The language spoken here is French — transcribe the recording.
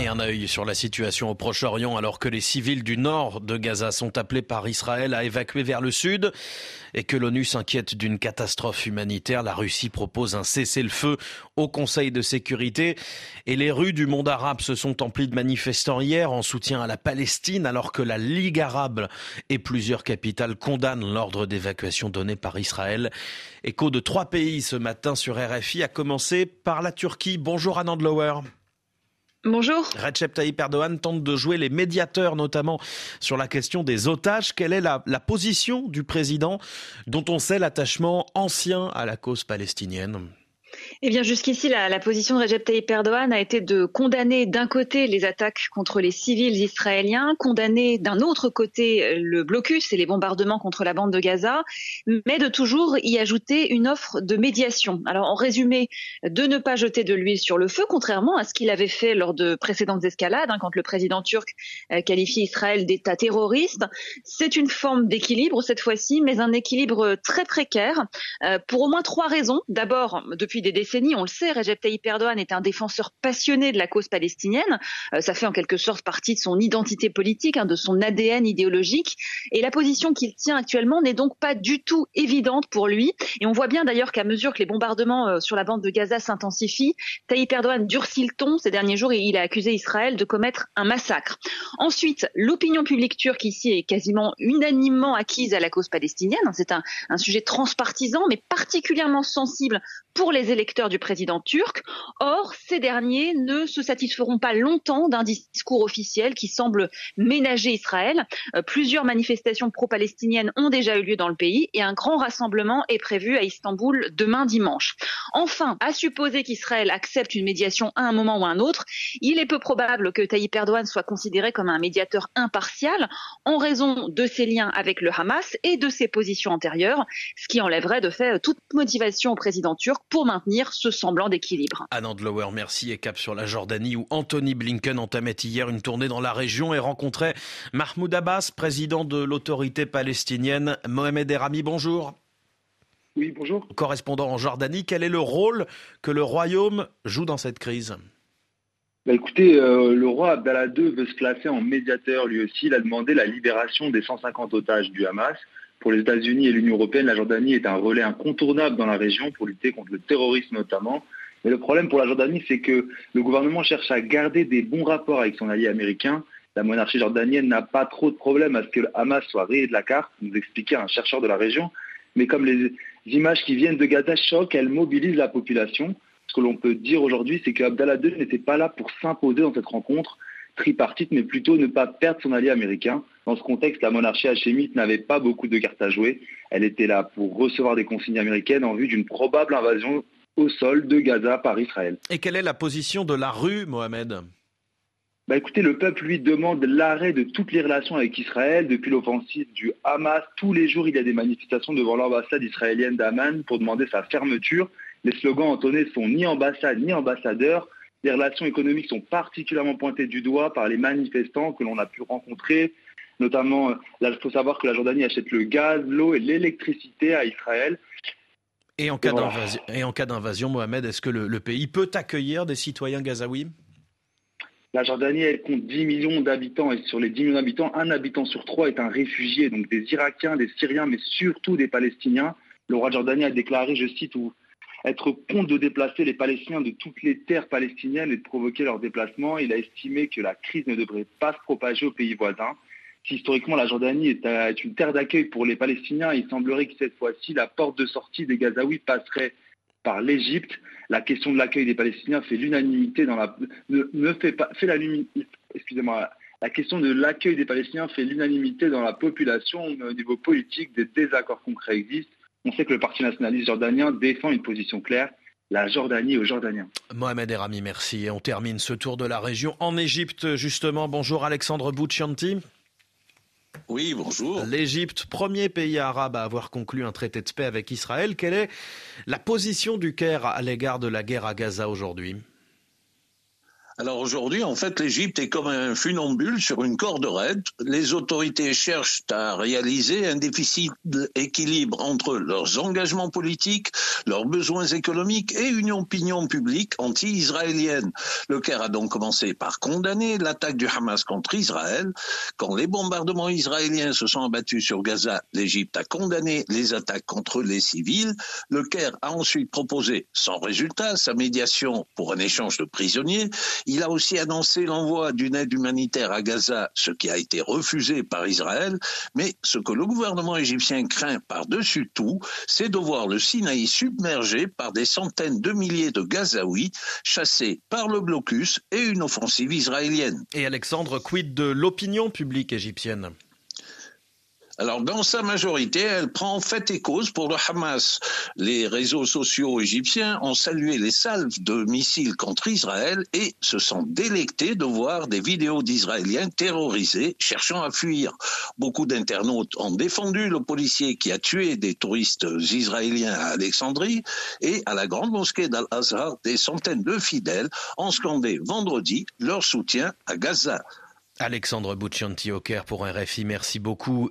Et un œil sur la situation au Proche-Orient alors que les civils du nord de Gaza sont appelés par Israël à évacuer vers le sud et que l'ONU s'inquiète d'une catastrophe humanitaire. La Russie propose un cessez-le-feu au Conseil de sécurité et les rues du monde arabe se sont emplies de manifestants hier en soutien à la Palestine alors que la Ligue arabe et plusieurs capitales condamnent l'ordre d'évacuation donné par Israël. Écho de trois pays ce matin sur RFI, a commencé par la Turquie. Bonjour Anand Lower. Bonjour. Recep Tayyip Erdogan tente de jouer les médiateurs, notamment sur la question des otages. Quelle est la, la position du président, dont on sait l'attachement ancien à la cause palestinienne? Eh bien, jusqu'ici, la, position de Recep Tayyip Erdogan a été de condamner d'un côté les attaques contre les civils israéliens, condamner d'un autre côté le blocus et les bombardements contre la bande de Gaza, mais de toujours y ajouter une offre de médiation. Alors, en résumé, de ne pas jeter de l'huile sur le feu, contrairement à ce qu'il avait fait lors de précédentes escalades, hein, quand le président turc euh, qualifiait Israël d'État terroriste. C'est une forme d'équilibre cette fois-ci, mais un équilibre très précaire, euh, pour au moins trois raisons. D'abord, depuis des décennies, on le sait, Recep Tayyip Erdogan est un défenseur passionné de la cause palestinienne. Euh, ça fait en quelque sorte partie de son identité politique, hein, de son ADN idéologique. Et la position qu'il tient actuellement n'est donc pas du tout évidente pour lui. Et on voit bien d'ailleurs qu'à mesure que les bombardements euh, sur la bande de Gaza s'intensifient, Tayyip Erdogan durcit le ton ces derniers jours et il a accusé Israël de commettre un massacre. Ensuite, l'opinion publique turque ici est quasiment unanimement acquise à la cause palestinienne. C'est un, un sujet transpartisan, mais particulièrement sensible pour les électeurs du président turc. Or, ces derniers ne se satisferont pas longtemps d'un discours officiel qui semble ménager Israël. Euh, plusieurs manifestations pro-palestiniennes ont déjà eu lieu dans le pays et un grand rassemblement est prévu à Istanbul demain dimanche. Enfin, à supposer qu'Israël accepte une médiation à un moment ou à un autre, il est peu probable que Tayyip Erdogan soit considéré comme un médiateur impartial en raison de ses liens avec le Hamas et de ses positions antérieures, ce qui enlèverait de fait toute motivation au président turc pour maintenir ce semblant d'équilibre. Anand Lower, merci et cap sur la Jordanie où Anthony Blinken entamait hier une tournée dans la région et rencontrait Mahmoud Abbas, président de l'autorité palestinienne. Mohamed Erami, bonjour. Oui, bonjour. Correspondant en Jordanie, quel est le rôle que le Royaume joue dans cette crise? Bah écoutez, euh, le roi Abdallah II veut se classer en médiateur lui aussi. Il a demandé la libération des 150 otages du Hamas. Pour les États-Unis et l'Union européenne, la Jordanie est un relais incontournable dans la région pour lutter contre le terrorisme notamment. Mais le problème pour la Jordanie, c'est que le gouvernement cherche à garder des bons rapports avec son allié américain. La monarchie jordanienne n'a pas trop de problème à ce que le Hamas soit rayé de la carte, nous expliquait un chercheur de la région. Mais comme les images qui viennent de Gaza choquent, elles mobilisent la population. Ce que l'on peut dire aujourd'hui, c'est qu'Abdallah II n'était pas là pour s'imposer dans cette rencontre tripartite, mais plutôt ne pas perdre son allié américain. Dans ce contexte, la monarchie hachémite n'avait pas beaucoup de cartes à jouer. Elle était là pour recevoir des consignes américaines en vue d'une probable invasion au sol de Gaza par Israël. Et quelle est la position de la rue, Mohamed bah écoutez, le peuple lui demande l'arrêt de toutes les relations avec Israël depuis l'offensive du Hamas. Tous les jours, il y a des manifestations devant l'ambassade israélienne d'Aman pour demander sa fermeture. Les slogans entonnés sont ni ambassade ni ambassadeur. Les relations économiques sont particulièrement pointées du doigt par les manifestants que l'on a pu rencontrer. Notamment, il faut savoir que la Jordanie achète le gaz, l'eau et l'électricité à Israël. Et en cas voilà. d'invasion, Mohamed, est-ce que le, le, pays peut accueillir des citoyens gazaouis? La Jordanie, elle compte 10 millions d'habitants et sur les 10 millions d'habitants, un habitant sur trois est un réfugié, donc des Irakiens, des Syriens, mais surtout des Palestiniens. Le roi de Jordanie a déclaré, je cite, être contre de déplacer les Palestiniens de toutes les terres palestiniennes et de provoquer leur déplacement. Il a estimé que la crise ne devrait pas se propager aux pays voisins. Si historiquement la Jordanie est, une terre d'accueil pour les Palestiniens, il semblerait que cette fois-ci la porte de sortie des Gazaouis passerait par l'Égypte. La question de l'accueil des Palestiniens fait l'unanimité dans la ne, fait pas fait la excusez-moi la question de l'accueil des Palestiniens fait l'unanimité dans la population au niveau politique. Des désaccords concrets existent. On sait que le Parti nationaliste jordanien défend une position claire la Jordanie aux Jordaniens. Mohamed Erami, merci. Et on termine ce tour de la région en Égypte, justement. Bonjour Alexandre Bouchanti. Oui, bonjour. L'Égypte, premier pays arabe à avoir conclu un traité de paix avec Israël. Quelle est la position du Caire à l'égard de la guerre à Gaza aujourd'hui? Alors aujourd'hui, en fait, l'Égypte est comme un funambule sur une corde raide. Les autorités cherchent à réaliser un déficit d'équilibre entre leurs engagements politiques, leurs besoins économiques et une opinion publique anti-israélienne. Le Caire a donc commencé par condamner l'attaque du Hamas contre Israël. Quand les bombardements israéliens se sont abattus sur Gaza, l'Égypte a condamné les attaques contre les civils. Le Caire a ensuite proposé, sans résultat, sa médiation pour un échange de prisonniers. Il a aussi annoncé l'envoi d'une aide humanitaire à Gaza, ce qui a été refusé par Israël. Mais ce que le gouvernement égyptien craint par-dessus tout, c'est de voir le Sinaï submergé par des centaines de milliers de Gazaouis chassés par le blocus et une offensive israélienne. Et Alexandre, quid de l'opinion publique égyptienne? Alors, dans sa majorité, elle prend fait et cause pour le Hamas. Les réseaux sociaux égyptiens ont salué les salves de missiles contre Israël et se sont délectés de voir des vidéos d'Israéliens terrorisés cherchant à fuir. Beaucoup d'internautes ont défendu le policier qui a tué des touristes israéliens à Alexandrie et à la grande mosquée d'Al-Azhar, des centaines de fidèles ont scandé vendredi leur soutien à Gaza. Alexandre Bouchanti au pour RFI, merci beaucoup.